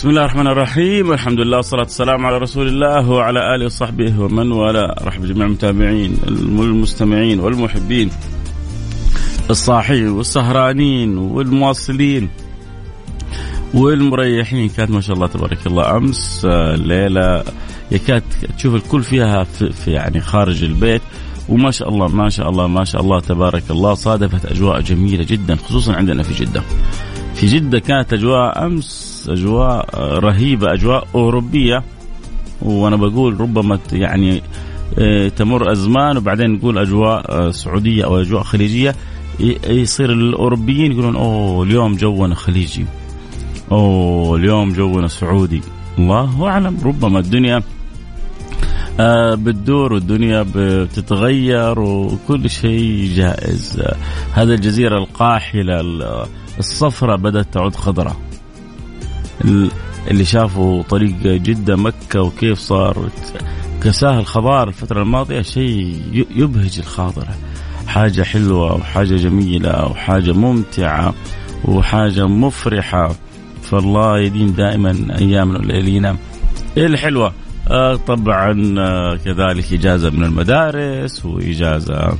بسم الله الرحمن الرحيم. والحمد لله والصلاة والسلام على رسول الله وعلى آله وصحبه ومن والاه. رحب جميع المتابعين والمستمعين والمحبين الصاحين والسهرانين والمواصلين والمريحين. كانت ما شاء الله تبارك الله أمس الليلة يكاد تشوف الكل فيها في, يعني خارج البيت. وما شاء الله ما شاء الله ما شاء الله تبارك الله صادفت أجواء جميلة جدا خصوصا عندنا في جدة. في جدة كانت أجواء أمس أجواء رهيبة أجواء أوروبية. وأنا بقول ربما يعني آه، تمر أزمان وبعدين نقول أجواء آه، سعودية أو أجواء خليجية. يصير الأوروبيين يقولون أوه اليوم جونا خليجي. أوه اليوم جونا سعودي. الله أعلم. ربما الدنيا آه بتدور والدنيا بتتغير وكل شيء جائز. آه هذا الجزيرة القاحلة الصفراء بدأت تعود خضراء. اللي شافوا طريق جدة مكة وكيف صار كساه الخضار الفترة الماضية شيء يبهج الخاطر. حاجة حلوة وحاجة جميلة وحاجة ممتعة وحاجة مفرحة. فالله يديم دائما أيامنا وليالينا الحلوة. آه طبعا آه كذلك إجازة من المدارس وإجازة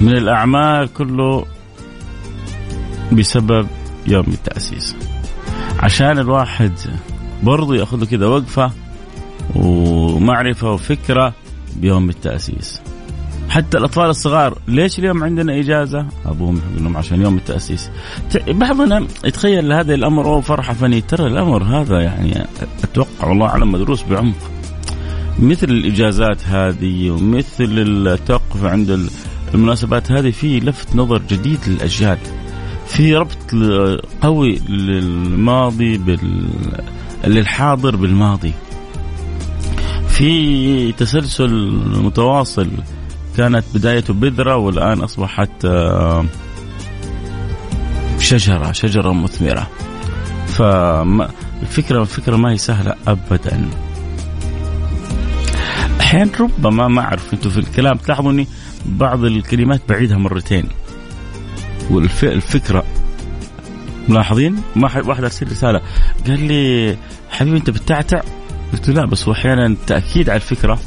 من الأعمال كله بسبب يوم التأسيس. عشان الواحد برضو ياخذ له كذا وقفة ومعرفة وفكرة بيوم التأسيس حتى الأطفال الصغار ليش اليوم عندنا إجازة؟ ابوهم يقول لهم عشان يوم التأسيس. بعضنا يتخيل هذا الأمر أو فرحة فني ترى الأمر هذا يعني أتوقع والله أعلم مدروس بعمق. مثل الإجازات هذه ومثل التوقف عند المناسبات هذه في لفت نظر جديد للأجيال. في ربط قوي للماضي بال... للحاضر بالماضي. في تسلسل متواصل كانت بدايته بذرة والآن أصبحت آه، شجرة شجرة مثمرة. فالفكرة الفكرة ما هي سهلة أبدا. أحيانا ربما ما أعرف أنتم في الكلام تلاحظوا أني بعض الكلمات بعيدها مرتين. والفكرة ملاحظين؟ ما واحد أرسل رسالة. قال لي حبيبي أنت بتعتع؟ قلت له لا بس هو أحيانا تأكيد على الفكرة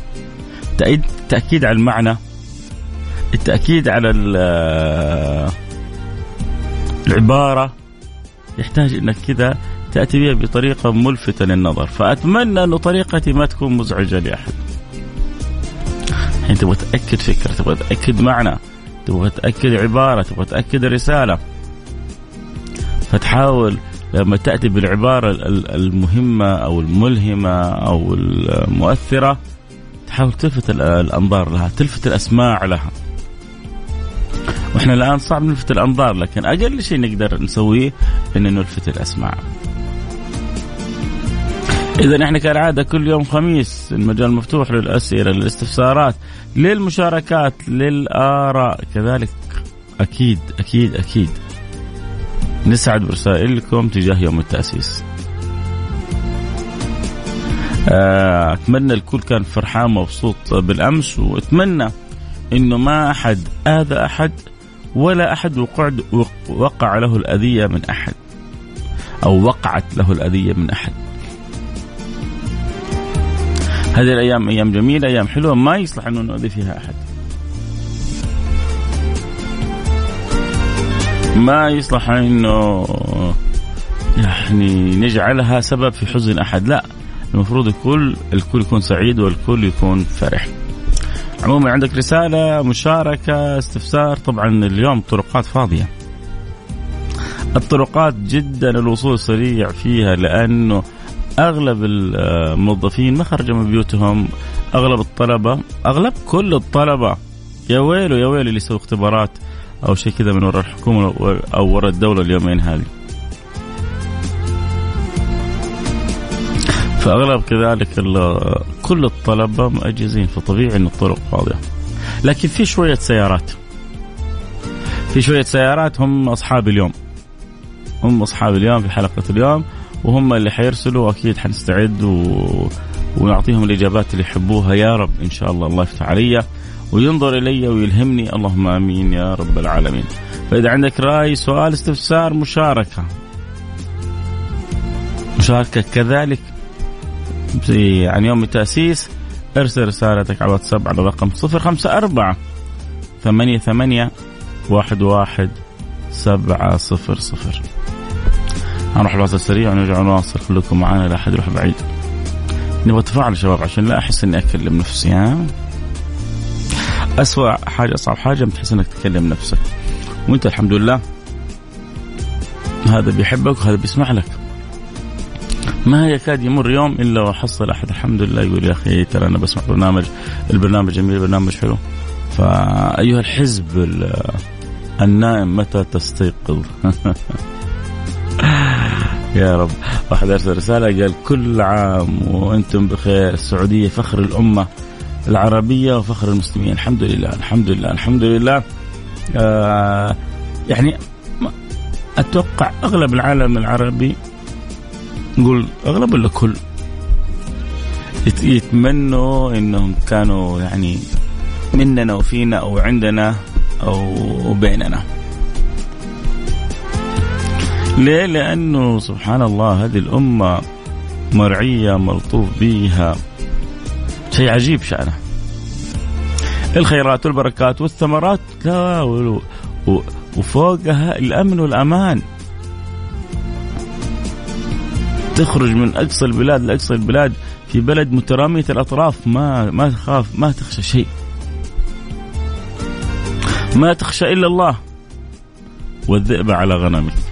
تأكيد تأكيد على المعنى التأكيد على العبارة يحتاج إنك كذا تأتي بها بطريقة ملفتة للنظر. فأتمنى انه طريقتي ما تكون مزعجة لأحد. انت تبغى تأكد فكرة تبغى تأكد معنى. تبغى تأكد عبارة تبغى تأكد رسالة. فتحاول لما تأتي بالعبارة المهمة أو الملهمة أو المؤثرة تحاول تلفت الأنظار لها تلفت الأسماع لها. وإحنا الآن صعب نلفت الأنظار لكن أقل شيء نقدر نسويه ان نلفت الأسماع. إذا إحنا كالعادة كل يوم خميس المجال مفتوح للأسئلة للاستفسارات للمشاركات للآراء. كذلك أكيد أكيد أكيد. نسعد برسائلكم تجاه يوم التأسيس. آه، أتمنى الكل كان فرحان مبسوط بالأمس وأتمنى إنه ما أحد آذى أحد ولا أحد وقع, وقع له الأذية من أحد أو وقعت له الأذية من أحد. هذه الأيام أيام جميلة أيام حلوة ما يصلح أنه نؤذي فيها أحد. ما يصلح أنه يعني نجعلها سبب في حزن أحد لا. المفروض الكل الكل يكون سعيد والكل يكون فرح. عموما عندك رسالة مشاركة استفسار طبعا اليوم طرقات فاضية. الطرقات جدا الوصول سريع فيها لأنه أغلب الموظفين ما خرجوا من بيوتهم أغلب الطلبة أغلب كل الطلبة يا ويلو يا ويلو اللي يسوي اختبارات أو شيء كذا من وراء الحكومة أو وراء الدولة اليومين هذه فأغلب كذلك كل الطلبة مأجزين فطبيعي إن الطرق فاضيه. لكن في شوية سيارات. في شوية سيارات هم أصحاب اليوم. هم أصحاب اليوم في حلقة اليوم وهم اللي حيرسلوا واكيد حنستعد و... ونعطيهم الإجابات اللي يحبوها. يا رب إن شاء الله الله يفتح علي وينظر إلي ويلهمني. اللهم آمين يا رب العالمين. فإذا عندك رأي سؤال استفسار مشاركة. مشاركة كذلك عن يوم التأسيس ارسل رسالتك على الواتساب على رقم 054 ثمانية ثمانية واحد واحد سبعة صفر صفر. هنروح الوصل سريع ونرجع نواصل خليكم معنا لا أحد يروح بعيد. نبغى تفاعل شباب عشان لا أحس إني أكلم نفسي ها؟ أسوأ حاجة أصعب حاجة بتحس إنك تكلم نفسك. وأنت الحمد لله هذا بيحبك وهذا بيسمح لك. ما يكاد يمر يوم إلا وحصل أحد. الحمد لله. يقول يا أخي ترى أنا بسمع برنامج البرنامج جميل البرنامج حلو. فأيها الحزب النائم متى تستيقظ؟ يا رب. واحد أرسل رسالة قال كل عام وأنتم بخير السعودية فخر الأمة العربية وفخر المسلمين. الحمد لله الحمد لله الحمد لله. آه يعني أتوقع أغلب العالم العربي نقول أغلب ولا كل؟ يتمنوا إنهم كانوا يعني مننا وفينا أو عندنا أو بيننا. ليه؟ لأنه سبحان الله هذه الأمة مرعية ملطوف بها شيء عجيب شأنه. الخيرات والبركات والثمرات لا وفوقها الأمن والأمان. تخرج من أقصى البلاد لأقصى البلاد في بلد مترامية الأطراف ما ما تخاف ما تخشى شيء. ما تخشى إلا الله. والذئب على غنمك.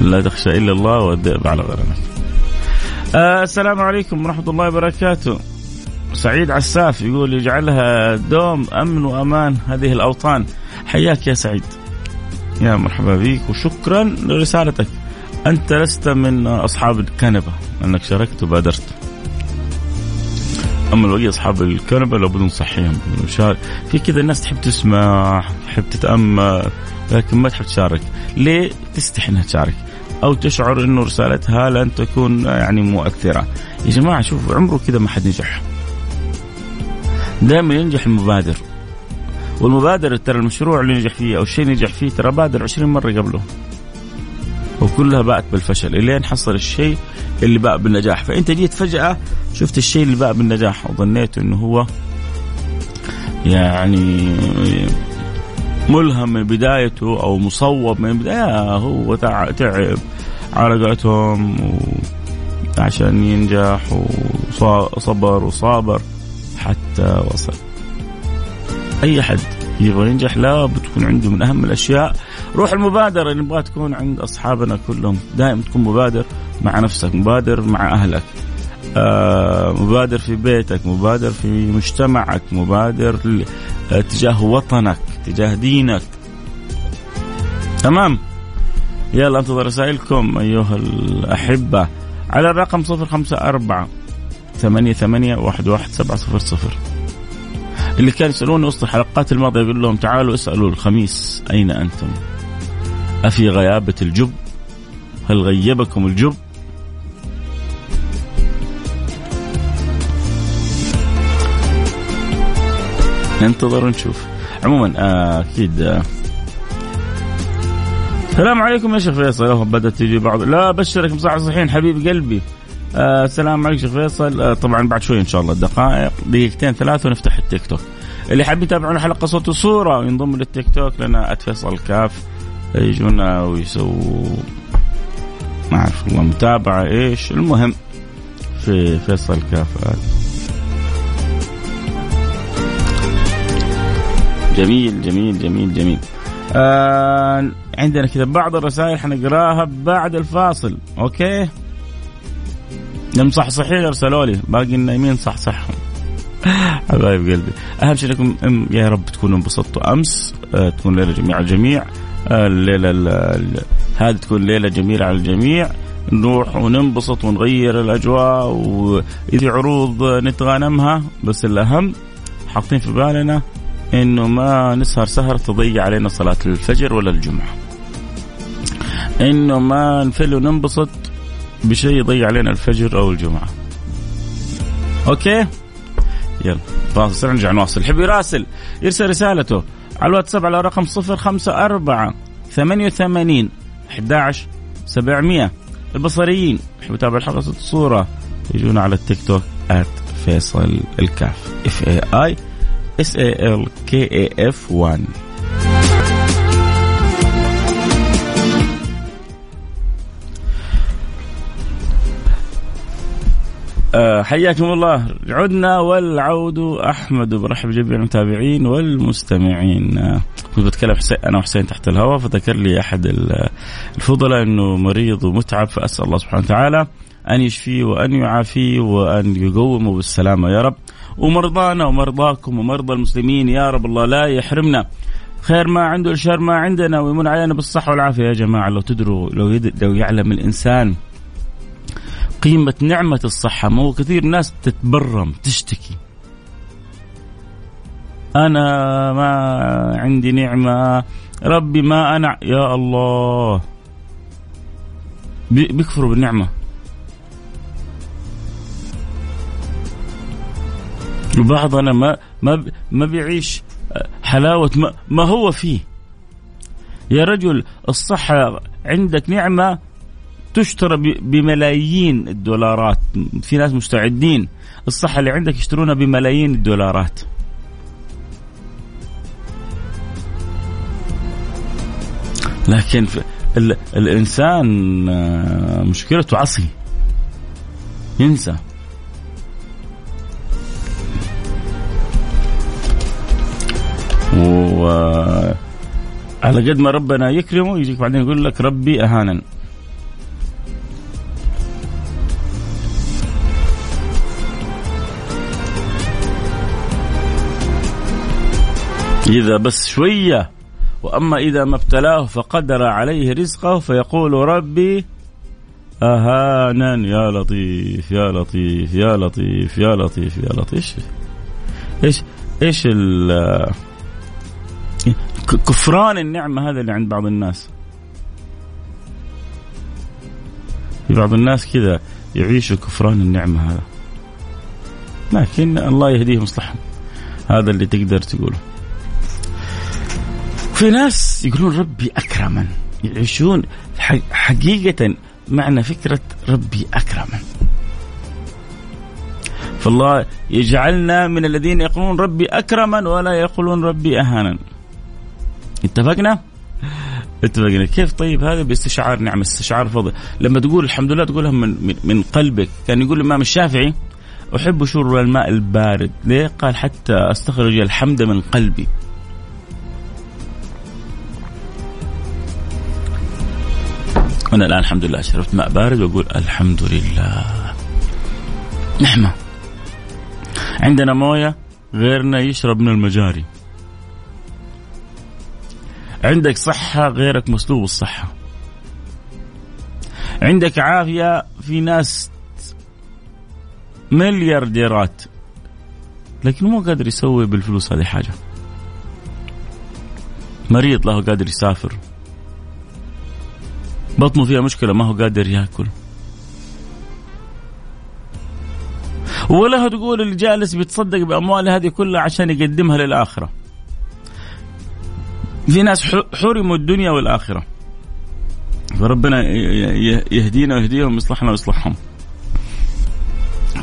لا تخشى إلا الله والذئب على غنمك. آه السلام عليكم ورحمة الله وبركاته. سعيد عساف يقول يجعلها دوم أمن وأمان هذه الأوطان. حياك يا سعيد. يا مرحبا بك وشكرا لرسالتك. أنت لست من أصحاب الكنبة أنك شاركت وبادرت أما البقية أصحاب الكنبة لابد نصحيهم في كذا الناس تحب تسمع تحب تتأمل لكن ما تحب تشارك ليه تستحي أنها تشارك أو تشعر أنه رسالتها لن تكون يعني مؤثرة. يا جماعة شوف عمره كذا ما حد نجح. دائما ينجح المبادر. والمبادر ترى المشروع اللي نجح فيه أو الشيء اللي نجح فيه ترى بادر 20 مرة قبله. وكلها باءت بالفشل. الين حصل الشيء اللي باء بالنجاح. فأنت جيت فجأة شفت الشيء اللي باء بالنجاح وظنيت إنه هو يعني ملهم من بدايته أو مصوب من بداية هو تعب عرقتهم عشان ينجح وصبر وصابر حتى وصل. أي حد يبغى ينجح لابد تكون عنده من أهم الأشياء. روح المبادرة اللي نبغاها تكون عند أصحابنا كلهم. دائما تكون مبادر مع نفسك مبادر مع أهلك. مبادر في بيتك مبادر في مجتمعك مبادر تجاه وطنك تجاه دينك. تمام؟ يلا انتظر رسائلكم أيها الأحبة على الرقم 054 ثمانية ثمانية واحد واحد سبعة صفر صفر. اللي كانوا يسألوني وسط الحلقات الماضية يقول لهم تعالوا اسألوا الخميس أين أنتم؟ أفي غيابة الجب؟ هل غيبكم الجب؟ ننتظر ونشوف. عموما آه أكيد آه. السلام عليكم يا شيخ فيصل. بدأت تجي بعض لا بشرك بصحة صحيين حبيب قلبي. آه السلام عليكم شيخ فيصل. آه طبعا بعد شوي إن شاء الله دقائق دقيقتين ثلاثة ونفتح التيك توك. اللي حاب يتابعون حلقة صوت وصورة وينضم للتيك توك لنا @فيصل كاف. يجونا ويسووا ما أعرف والله متابعة إيش. المهم في فيصل كاف. جميل جميل جميل جميل. آه عندنا كذا بعض الرسائل حنقراها بعد الفاصل أوكي؟ المصحصحين ارسلوا لي باقي النايمين صحصحهم. حبايب قلبي. أهم شيء إنكم يا رب تكونوا انبسطتوا. أمس آه تكون ليلة جميله على الجميع. آه الليلة هذه تكون ليلة جميلة على الجميع. نروح وننبسط ونغير الأجواء واذا عروض نتغانمها بس الأهم حاطين في بالنا إنه ما نسهر سهر تضيع علينا صلاة الفجر ولا الجمعة. إنه ما نفل وننبسط بشيء يضيع علينا الفجر أو الجمعة. OK؟ يلا فاصل نرجع نواصل، يحب يراسل يرسل رسالته على الواتساب على رقم 054 88 11 700 البصريين يحب يتابع الحلقة الصورة يجونا على التيك توك فيصل الكاف F A I S A L K A F 1 أه حياكم الله. عدنا والعود. أحمد برحب جميع المتابعين والمستمعين. كنت بتكلم أنا وحسين تحت الهواء فذكر لي أحد الفضلاء أنه مريض ومتعب فأسأل الله سبحانه وتعالى أن يشفيه وأن يعافيه وأن يقومه بالسلامة. يا رب. ومرضانا ومرضاكم ومرضى المسلمين يا رب الله لا يحرمنا. خير ما عنده الشر ما عندنا ويمن علينا بالصحة والعافية يا جماعة. لو تدروا لو, يد... لو يعلم الإنسان قيمة نعمة الصحة ما هو كثير ناس تتبرم تشتكي. أنا ما عندي نعمة ربي ما أنا يا الله. بيكفروا بالنعمة. وبعضنا ما ما ما بيعيش حلاوة ما, ما هو فيه. يا رجل الصحة عندك نعمة تشترى بملايين الدولارات. في ناس مستعدين. الصحة اللي عندك يشترونها بملايين الدولارات. لكن الإنسان آه، مشكلته عصي. ينسى. على قد ما ربنا يكرمه يجيك بعدين يقول لك ربي اهانا إذا بس شوية وأما إذا ما ابتلاه فقدر عليه رزقه فيقول ربي أهانا يا لطيف يا لطيف يا لطيف يا لطيف يا لطيف. إيش إيش إيش كفران النعمة هذا اللي عند بعض الناس. في بعض الناس كذا يعيشوا كفران النعمة هذا. لكن الله يهديهم يصلحهم هذا اللي تقدر تقوله. في ناس يقولون ربي أكرمن. يعيشون حقيقة معنى فكرة ربي أكرمن. فالله يجعلنا من الذين يقولون ربي أكرما ولا يقولون ربي أهانا اتفقنا؟ اتفقنا. كيف طيب هذا باستشعار نعم استشعار فضل لما تقول الحمد لله تقولها من, من, قلبك. كان يقول الإمام الشافعي أحب شرب الماء البارد. ليه؟ قال حتى أستخرج الحمد من قلبي. وأنا الآن الحمد لله شربت ماء بارد وأقول الحمد لله. نعمه عندنا موية غيرنا يشرب من المجاري. عندك صحة غيرك مسلوب الصحة. عندك عافية في ناس مليارديرات لكن مو قادر يسوي بالفلوس هذه حاجة. مريض له قادر يسافر. بطنه فيها مشكلة ما هو قادر ياكل. ولا تقول اللي جالس بيتصدق بأمواله هذه كلها عشان يقدمها للآخرة. في ناس حرموا الدنيا والآخرة. فربنا يهدينا ويهديهم ويصلحنا ويصلحهم.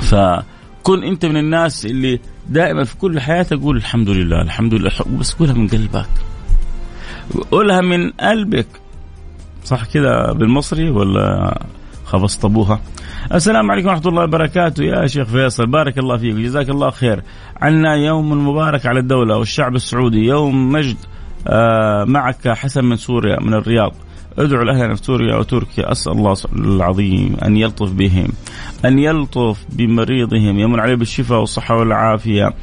فكن أنت من الناس اللي دائما في كل حياتك قول الحمد لله الحمد لله بس قولها من قلبك. قولها من قلبك. صح كذا بالمصري ولا خبصت ابوها السلام عليكم ورحمة الله وبركاته. يا شيخ فيصل بارك الله فيك جزاك الله خير. عنا يوم مبارك على الدولة والشعب السعودي يوم مجد معك حسن من سوريا من الرياض. ادعو لاهلنا في سوريا وتركيا. أسأل الله العظيم أن يلطف بهم أن يلطف بمريضهم يمن عليه بالشفاء والصحة والعافية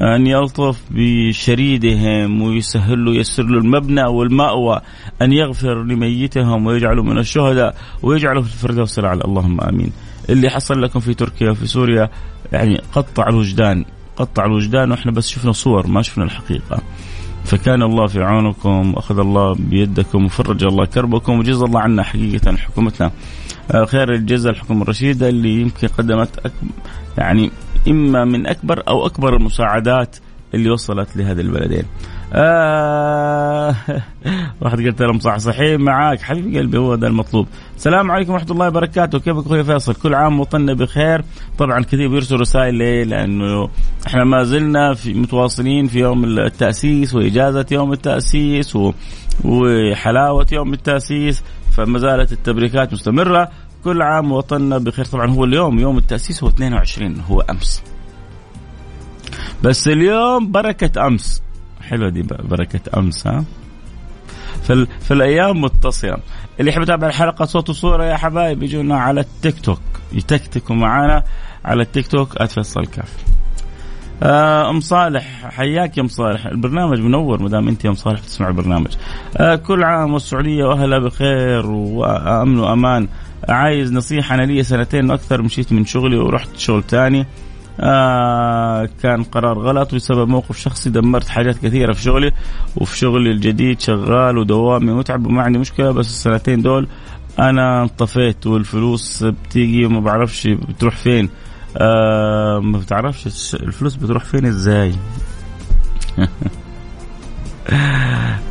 أن يلطف بشريدهم ويسهل له ييسر له المبنى والمأوى أن يغفر لميتهم ويجعله من الشهداء ويجعله في الفردوس الأعلى. اللهم آمين. اللي حصل لكم في تركيا وفي سوريا يعني قطع الوجدان قطع الوجدان وإحنا بس شفنا صور ما شفنا الحقيقة. فكان الله في عونكم أخذ الله بيدكم وفرج الله كربكم وجزا الله عنا حقيقة حكومتنا آه، خير الجزاء الحكومة الرشيدة اللي يمكن قدمت. يعني إما من أكبر أو أكبر المساعدات اللي وصلت لهذه البلدين آه. واحد قلت لهم صح صحيح معاك حبيبي قلبي هو ده المطلوب. السلام عليكم ورحمة الله وبركاته. كيفك أخوي فيصل؟ كل عام وطننا بخير. طبعا كثير بيرسلوا رسائل ليه؟ لأنه إحنا ما زلنا في متواصلين في يوم التأسيس وإجازة يوم التأسيس. وحلاوة يوم التأسيس فما زالت التبريكات مستمرة. كل عام وطننا بخير. طبعا هو اليوم يوم التأسيس هو 22 هو أمس. بس اليوم بركة أمس. حلوة دي بركة أمس ها؟ فال... فالأيام متصلة. اللي يحب يتابع الحلقة صوت وصورة يا حبايب يجونا على التيك توك. يتكتكوا معانا على التيك توك أتفصل كاف. آه، أم صالح حياك يا أم صالح. البرنامج منور ما دام أنت يا أم صالح تسمع البرنامج. آه كل عام والسعودية وأهلها بخير وأمن وأمان. عايز نصيحة أنا لي سنتين أكثر مشيت من شغلي ورحت شغل ثاني آه كان قرار غلط بسبب موقف شخصي. دمرت حاجات كثيرة في شغلي وفي شغلي الجديد شغال ودوامي متعب وما عندي مشكلة بس السنتين دول أنا انطفيت والفلوس بتيجي وما بعرفش بتروح فين. آه ما بتعرفش الفلوس بتروح فين إزاي؟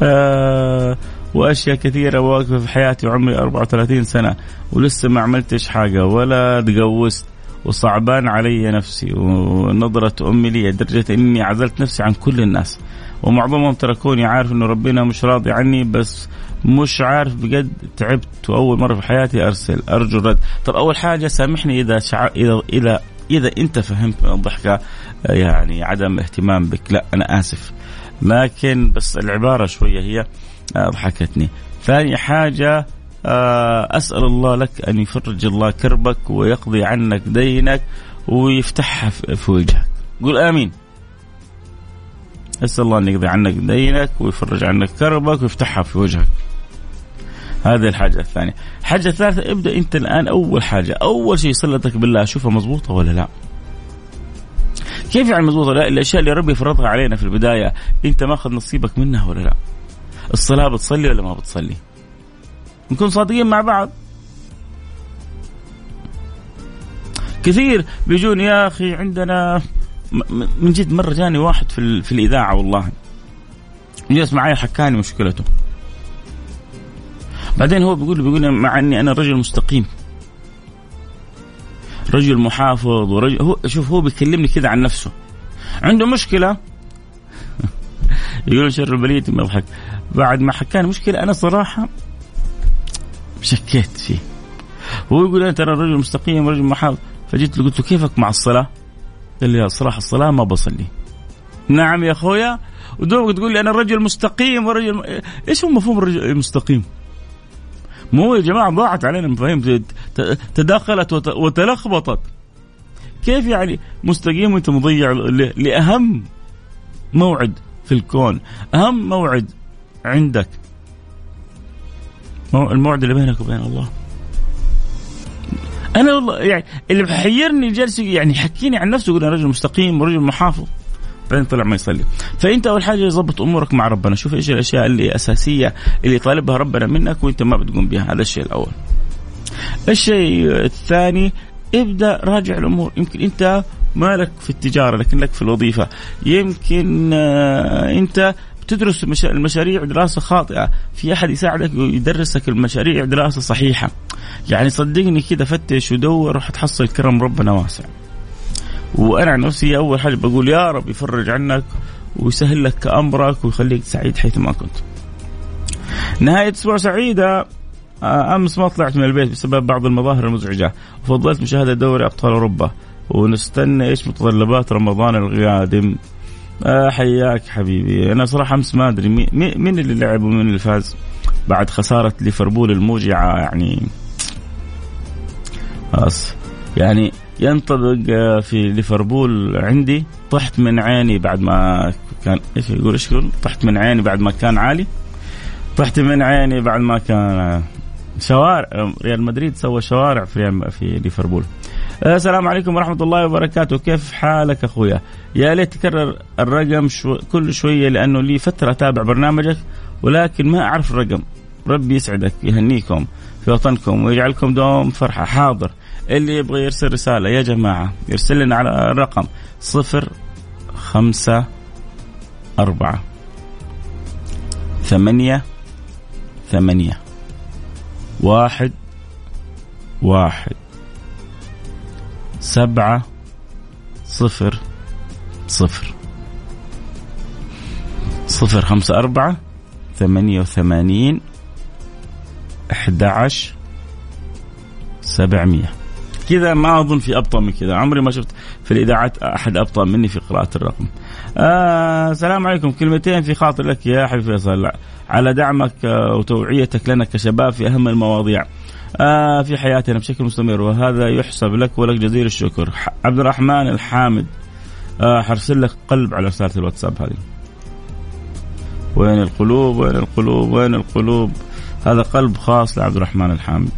آه وأشياء كثيرة واقفه في حياتي وعمري 34 سنة ولسه ما عملتش حاجة ولا تجوزت وصعبان علي نفسي ونظرة أمي لي لدرجة أني عزلت نفسي عن كل الناس. ومعظمهم تركوني عارف أنه ربنا مش راضي عني بس مش عارف بجد تعبت. وأول مرة في حياتي أرسل أرجو الرد. طب أول حاجة سامحني إذا شع... إذا إذا إذا أنت فهمت من الضحكة يعني عدم اهتمام بك. لا أنا آسف. لكن بس العبارة شوية هي ضحكتني. ثاني حاجة آه، أسأل الله لك أن يفرج الله كربك ويقضي عنك دينك ويفتحها في وجهك قول آمين. أسأل الله أن يقضي عنك دينك ويفرج عنك كربك ويفتحها في وجهك هذه الحاجة الثانية. الحاجة الثالثة ابدأ أنت الآن أول حاجة. أول شيء صلتك بالله شوفها مضبوطة ولا لا؟ كيف يعني مضبوطة؟ لا الأشياء اللي ربي فرضها علينا في البداية أنت ماخذ نصيبك منها ولا لا؟ الصلاة بتصلي ولا ما بتصلي؟ نكون صادقين مع بعض. كثير بيجون يا أخي عندنا من جد مرة جاني واحد في, في الإذاعة والله. جلس معي حكاني مشكلته. بعدين هو بيقول بيقول مع إني أنا رجل مستقيم. رجل محافظ ورجل هو شوف هو بيكلمني كذا عن نفسه. عنده مشكلة؟ يقول شر البلية ما يضحك. بعد ما حكاني مشكلة أنا صراحة شكيت فيه هو يقول أنا ترى رجل مستقيم رجل محافظ فجيت له قلت له كيفك مع الصلاة؟ قال لي الصراحه الصلاة ما بصلي. نعم يا أخويا. ودوبك تقول لي أنا رجل مستقيم ورجل إيش هو مفهوم الرجل المستقيم؟ مو يا جماعة ضاعت علينا مفاهيم تداخلت وتلخبطت. كيف يعني مستقيم وأنت مضيع لأهم موعد في الكون؟ أهم موعد عندك. الموعد اللي بينك وبين الله. أنا والله يعني اللي محيرني جالس يعني يحكيني عن نفسه يقول أنا رجل مستقيم ورجل محافظ. بعدين طلع ما يصلي. فأنت أول حاجة ظبط أمورك مع ربنا. شوف إيش الأشياء اللي أساسية اللي طالبها ربنا منك وأنت ما بتقوم بها. هذا الشيء الأول. الشيء الثاني ابدأ راجع الأمور. يمكن أنت مالك في التجارة لكن لك في الوظيفة. يمكن آه، أنت تدرس المشاريع دراسة خاطئة. في أحد يساعدك ويدرسك المشاريع دراسة صحيحة. يعني صدقني كده فتش ودور حتحصل كرم ربنا واسع. وأنا عن نفسي أول حاجة بقول يا رب يفرج عنك ويسهل لك أمرك ويخليك سعيد حيث ما كنت. نهاية أسبوع سعيدة. أمس ما طلعت من البيت بسبب بعض المظاهر المزعجة. وفضلت مشاهدة دوري أبطال أوروبا. ونستنى إيش متطلبات رمضان القادم. آه حياك حبيبي. أنا صراحة أمس ما أدري مين اللي لعب ومين اللي فاز؟ بعد خسارة ليفربول الموجعة يعني خلاص. يعني ينطبق آه، في ليفربول عندي طحت من عيني بعد ما كان إيش يقول إيش يقول؟ طحت من عيني بعد ما كان عالي. طحت من عيني بعد ما كان شوارع ريال مدريد سوى شوارع في في ليفربول. السلام عليكم ورحمة الله وبركاته. كيف حالك أخويا؟ يا ليت تكرر الرقم شو كل شوية لأنه لي فترة أتابع برنامجك ولكن ما أعرف الرقم. ربي يسعدك يهنيكم في وطنكم ويجعلكم دوم فرحة. حاضر. اللي يبغى يرسل رسالة يا جماعة يرسل لنا على الرقم صفر خمسة أربعة ثمانية ثمانية واحد واحد. سبعة صفر صفر. صفر خمسة أربعة ثمانية وثمانين أحد سبعمية. كذا ما أظن في أبطأ من كذا. عمري ما شفت في الإذاعات أحد أبطأ مني في قراءة الرقم. آه السلام عليكم. كلمتين في خاطر لك يا حبيبي فيصل. على دعمك وتوعيتك لنا كشباب في أهم المواضيع. آه في حياتنا بشكل مستمر وهذا يحسب لك ولك جزيل الشكر. عبد الرحمن الحامد آه حرسل لك قلب على رسالة الواتساب هذه. وين القلوب؟ وين القلوب؟ وين القلوب؟ هذا قلب خاص لعبد الرحمن الحامد.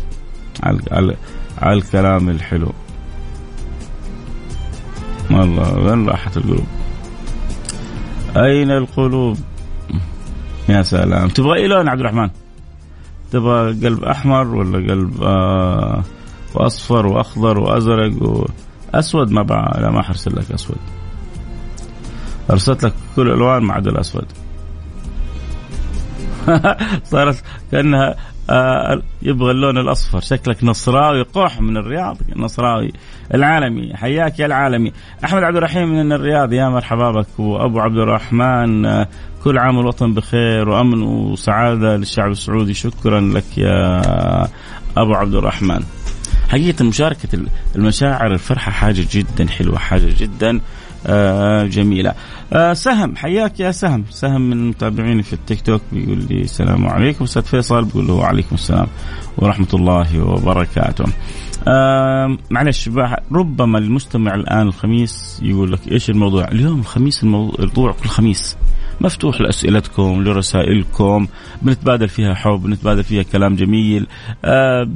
على, على, على الكلام الحلو. والله وين راحت القلوب؟ أين القلوب؟ يا سلام. تبغى اي لون عبد الرحمن تبغى قلب أحمر ولا قلب آه واصفر وأخضر وأزرق وأسود؟ ما بقى لا ما حرسل لك أسود. أرسلت لك كل الألوان ما عدا الأسود. صارت كأنها آه يبغى اللون الأصفر. شكلك نصراوي قح من الرياض نصراوي العالمي. حياك يا العالمي. أحمد عبد الرحيم من الرياض. يا مرحبا بك. وأبو عبد الرحمن آه كل عام والوطن بخير وأمن وسعادة للشعب السعودي. شكرا لك يا أبو عبد الرحمن. حقيقة مشاركة المشاعر الفرحة حاجة جدا حلوة حاجة جدا آه، جميلة. آه، سهم حياك يا سهم. سهم من متابعيني في التيك توك بيقول لي السلام عليكم. أستاذ فيصل بيقول له وعليكم السلام. ورحمه الله وبركاته معلش ربما المستمع الآن الخميس يقول لك إيش الموضوع؟ اليوم الخميس الموضوع كل خميس. مفتوح لأسئلتكم لرسائلكم بنتبادل فيها حب بنتبادل فيها كلام جميل. آه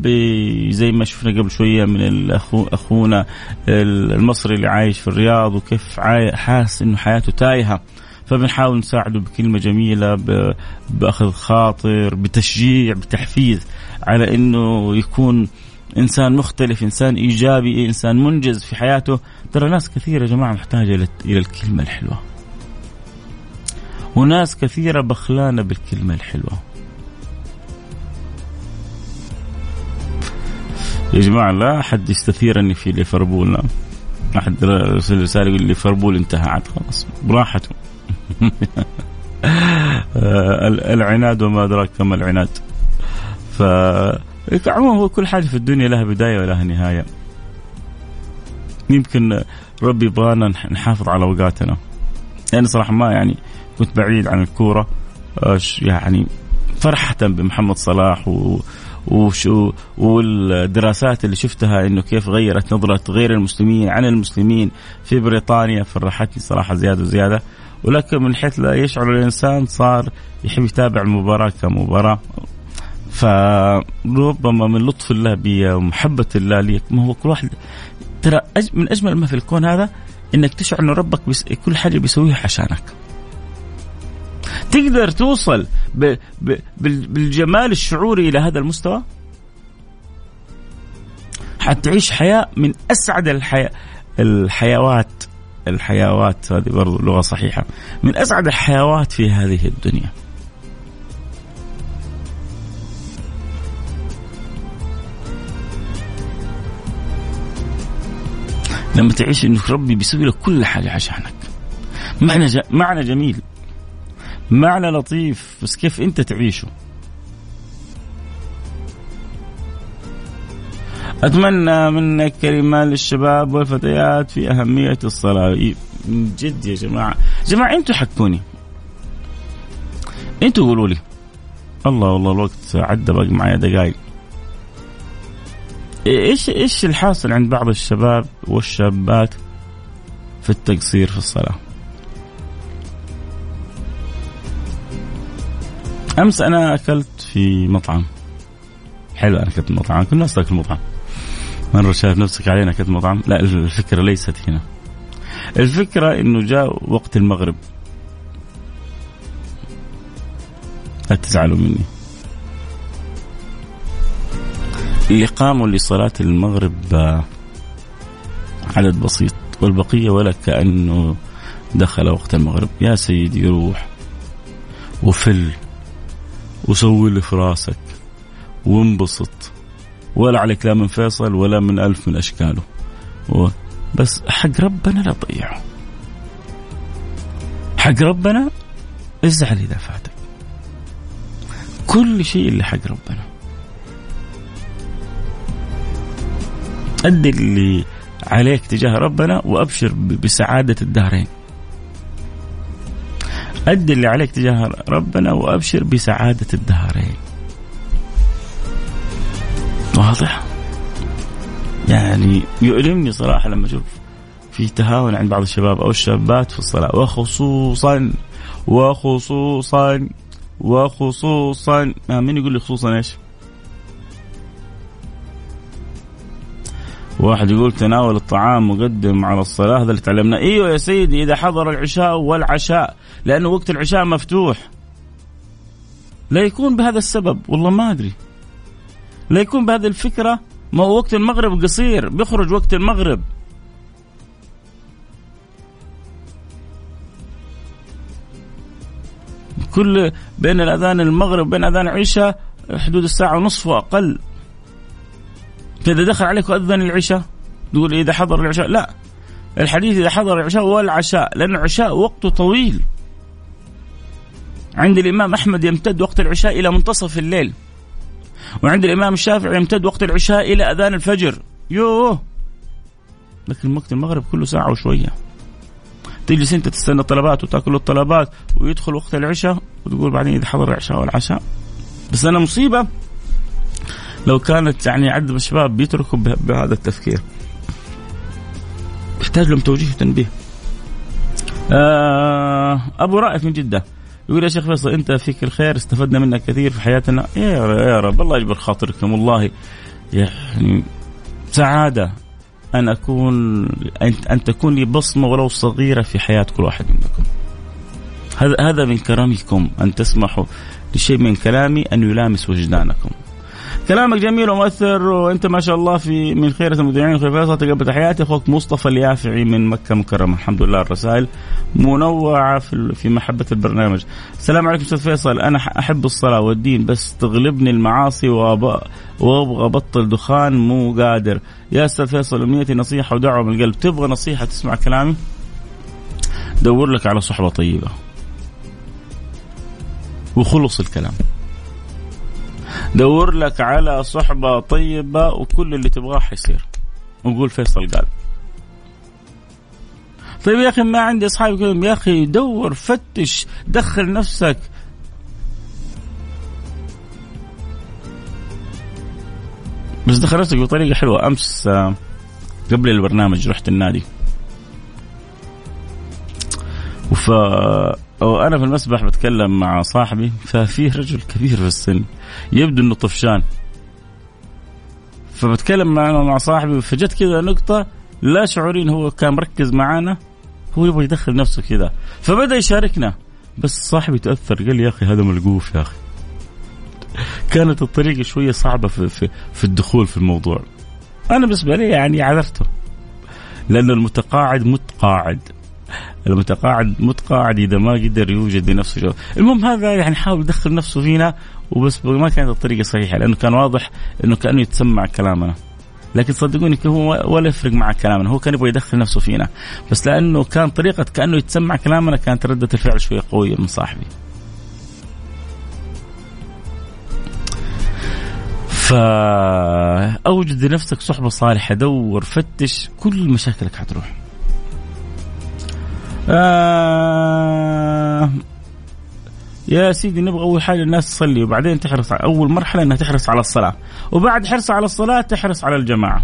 زي ما شفنا قبل شوية من الأخو أخونا المصري اللي عايش في الرياض وكيف حاس إنه حياته تايهة. فبنحاول نساعده بكلمة جميلة بأخذ خاطر بتشجيع بتحفيز على أنه يكون إنسان مختلف إنسان إيجابي إنسان منجز في حياته. ترى ناس كثيرة يا جماعة محتاجة إلى الكلمة الحلوة. وناس كثيرة بخلانة بالكلمة الحلوة. يا جماعة لا أحد يستثيرني في ليفربول لا. أحد يرسل رسالة يقول ليفربول انتهى عاد خلاص براحته العناد وما أدراك كما العناد. ف عموما هو كل حاجة في الدنيا لها بداية ولها نهاية. يمكن ربي يبغانا نحافظ على أوقاتنا. يعني لأن صراحة ما يعني كنت بعيد عن الكورة يعني فرحة بمحمد صلاح و وشو والدراسات اللي شفتها إنه كيف غيرت نظرة غير المسلمين عن المسلمين في بريطانيا فرحتني صراحة زيادة زياده ولكن من حيث لا يشعر الإنسان صار يحب يتابع المباراة كمباراة. فربما من لطف الله بي ومحبة الله لي ما هو كل واحد ترى من أجمل ما في الكون هذا إنك تشعر انه ربك بس كل حاجة بيسويها عشانك. تقدر توصل ب... ب... بالجمال الشعوري إلى هذا المستوى؟ حتعيش حياة من أسعد الحياة الحيوات. الحيوات هذه برضو لغة صحيحة. من أسعد الحيوات في هذه الدنيا. لما تعيش انه ربي بيسوي لك كل حاجة عشانك معنى ج... معنى جميل. معنى لطيف. بس كيف أنت تعيشه؟ أتمنى منك كلمة للشباب والفتيات في أهمية الصلاة. من جد يا جماعة. جماعة أنتوا حكوني أنتوا قولوا لي. الله والله الوقت عدى باقي معايا دقائق إيش إيش الحاصل عند بعض الشباب والشابات في التقصير في الصلاة؟ أمس أنا أكلت في مطعم. حلو أنا أكلت مطعم كل الناس تاكل مطعم. مره شايف نفسك علينا اكلت مطعم لا الفكرة ليست هنا. الفكرة إنه جاء وقت المغرب. لا تزعلوا مني. اللي قاموا لصلاة المغرب آه، عدد بسيط. والبقية ولا كأنه دخل وقت المغرب. يا سيدي روح وفل وسوي اللي في راسك وانبسط. ولا عليك لا من فيصل ولا من ألف من أشكاله. بس حق ربنا لا تضيعه. حق ربنا ازعل إذا فاتك. كل شيء اللي حق ربنا. أدي اللي عليك تجاه ربنا وأبشر بسعادة الدارين. أدي اللي عليك تجاه ربنا وأبشر بسعادة الدارين. واضح؟ يعني يؤلمني صراحة لما أشوف في تهاون عند بعض الشباب أو الشابات في الصلاة وخصوصا وخصوصا وخصوصا آه، من يقول لي خصوصا إيش؟ واحد يقول تناول الطعام مقدم على الصلاة هذا اللي تعلمناه. إيوه يا سيدي إذا حضر العشاء والعشاء لأنه وقت العشاء مفتوح. لا يكون بهذا السبب والله ما أدري. لا يكون بهذه الفكرة ما هو وقت المغرب قصير بيخرج وقت المغرب. كل بين الأذان المغرب وبين أذان العشاء حدود الساعة ونصف واقل فاذا دخل عليك أذن العشاء تقول إذا حضر العشاء؟ لا. الحديث إذا حضر العشاء والعشاء لأن العشاء وقته طويل. عند الإمام أحمد يمتد وقت العشاء إلى منتصف الليل. وعند الإمام الشافعي يمتد وقت العشاء إلى أذان الفجر. يوه! لكن وقت المغرب كله ساعة وشوية. تجلس أنت تستنى الطلبات وتأكل الطلبات ويدخل وقت العشاء وتقول بعدين إذا حضر العشاء والعشاء. بس أنا مصيبة لو كانت يعني عدد الشباب بيتركوا بهذا التفكير. يحتاج لهم توجيه وتنبيه. آه أبو رائف من جدة. يقول يا شيخ فيصل أنت فيك الخير استفدنا منك كثير في حياتنا يا رب الله يجبر خاطركم والله يعني سعادة أن أكون أن تكون لي بصمة ولو صغيرة في حياة كل واحد منكم. هذا هذا من كرمكم أن تسمحوا لشيء من كلامي أن يلامس وجدانكم. كلامك جميل ومؤثر وأنت ما شاء الله في من خيرة المذيعين خير فيصل تقبل تحياتي أخوك مصطفى اليافعي من مكة مكرمة الحمد لله الرسائل منوعة في في محبة البرنامج. السلام عليكم أستاذ فيصل أنا أحب الصلاة والدين بس تغلبني المعاصي وأبغى أبطل دخان مو قادر. يا أستاذ فيصل امنيتي نصيحة ودعوة من القلب تبغى نصيحة تسمع كلامي؟ دور لك على صحبة طيبة. وخلص الكلام. دور لك على صحبة طيبة وكل اللي تبغاه حيصير. وقول فيصل. قال طيب يا أخي ما عندي أصحاب كلهم يا أخي دور فتش دخل نفسك. بس دخل نفسك بطريقة حلوة. أمس آه، قبل البرنامج رحت النادي. وف وأنا في المسبح بتكلم مع صاحبي ففيه رجل كبير في السن يبدو إنه طفشان. فبتكلم مع مع صاحبي فجت كذا نقطة لا شعورين هو كان مركز معانا هو يبغى يدخل نفسه كذا فبدأ يشاركنا. بس صاحبي تأثر قال لي يا أخي هذا ملقوف يا أخي. كانت الطريقة شوية صعبة في, في, في الدخول في الموضوع. أنا بالنسبة لي يعني عذرته. لأن المتقاعد متقاعد. المتقاعد متقاعد إذا ما قدر يوجد لنفسه جو. المهم هذا يعني حاول يدخل نفسه فينا وبس ما كانت الطريقة صحيحة لأنه كان واضح إنه كأنه يتسمع كلامنا. لكن صدقوني هو ولا يفرق مع كلامنا هو كان يبغى يدخل نفسه فينا. بس لأنه كان طريقة كأنه يتسمع كلامنا كانت ردة الفعل شوية قوية من صاحبي. فأوجد لنفسك صحبة صالحة دور فتش كل مشاكلك حتروح. آه يا سيدي نبغى أول حاجة الناس تصلي وبعدين تحرص على أول مرحلة إنها تحرص على الصلاة وبعد حرص على الصلاة تحرص على الجماعة.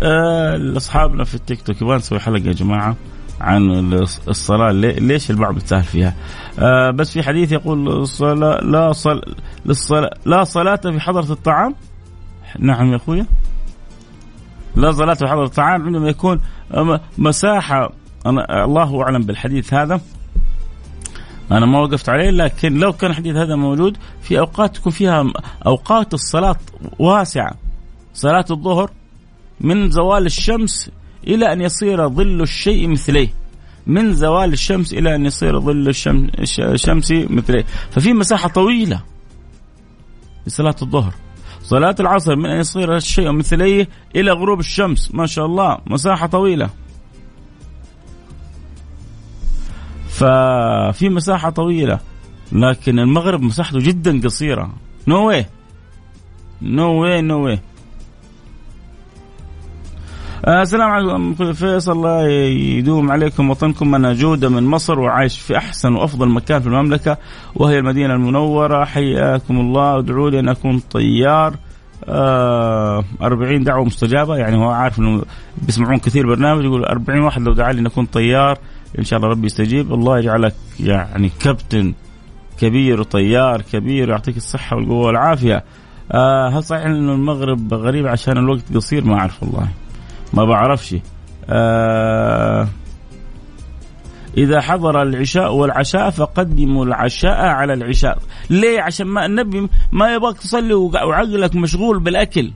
آه أصحابنا في التيك توك يبغى نسوي حلقة يا جماعة عن الصلاة ليش البعض بتسهل فيها؟ آه بس في حديث يقول الصلاة لا صل للصلاة لا صلاة في حضرة الطعام؟ نعم يا أخويا لا صلاة في حضرة الطعام عندما يكون مساحة. أنا الله أعلم بالحديث هذا. أنا ما وقفت عليه لكن لو كان الحديث هذا موجود في أوقات تكون فيها أوقات الصلاة واسعة. صلاة الظهر من زوال الشمس إلى أن يصير ظل الشيء مثليه. من زوال الشمس إلى أن يصير ظل الشمس مثليه. ففي مساحة طويلة لصلاة الظهر. صلاة العصر من أن يصير الشيء مثليه إلى غروب الشمس. ما شاء الله. مساحة طويلة. ففي مساحة طويلة. لكن المغرب مساحته جدا قصيرة. no way no way no way السلام عليكم. فيصل الله يدوم عليكم وطنكم. أنا جودة من مصر وعايش في أحسن وأفضل مكان في المملكة وهي المدينة المنورة. حياكم الله. وادعوا لي أن أكون طيار آه 40 دعوة مستجابة. يعني هو عارف أنه بيسمعون كثير برنامج يقول 40 واحد لو دعا لي أن أكون طيار إن شاء الله ربي يستجيب. الله يجعلك يعني كابتن كبير وطيار كبير ويعطيك الصحة والقوة والعافية. آه هل صحيح أنه المغرب غريب عشان الوقت قصير؟ ما أعرف والله. ما بعرفش. آه إذا حضر العشاء والعشاء فقدموا العشاء على العشاء. ليه؟ عشان ما النبي ما يبغاك تصلي وعقلك مشغول بالأكل.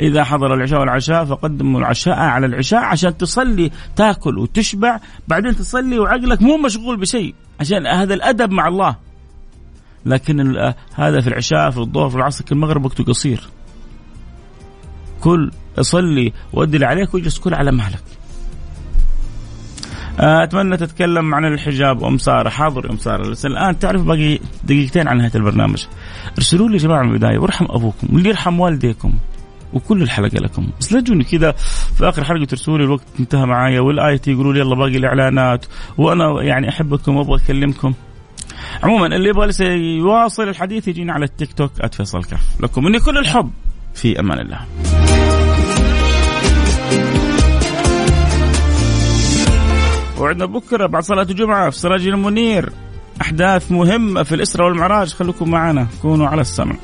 إذا حضر العشاء والعشاء فقدموا العشاء على العشاء عشان تصلي تاكل وتشبع. بعدين تصلي وعقلك مو مشغول بشيء عشان هذا الأدب مع الله. لكن هذا في العشاء في الظهر في العصر المغرب وقته قصير. كل صلي ودي اللي عليك واجلس كل على مهلك. آه، أتمنى تتكلم عن الحجاب ام سارة. حاضر أم سارة. بس الآن تعرف باقي دقيقتين عن نهايه البرنامج. ارسلوا لي يا جماعة من البداية. وارحم أبوكم. واللي يرحم والديكم. وكل الحلقة لكم. بس لا تجوني كذا. في آخر حلقة ترسلوا لي الوقت انتهى معايا. والآية يقولوا لي يلا باقي الإعلانات. وأنا يعني أحبكم وأبغى أكلمكم. عموما اللي يبغى لسه يواصل الحديث يجينا على التيك توك. @فيصل كف لكم مني كل الحب. في أمان الله. وعندنا بكرة بعد صلاة الجمعة في سراج المنير. أحداث مهمة في الإسرة والمعراج. خليكم معنا كونوا على السمع.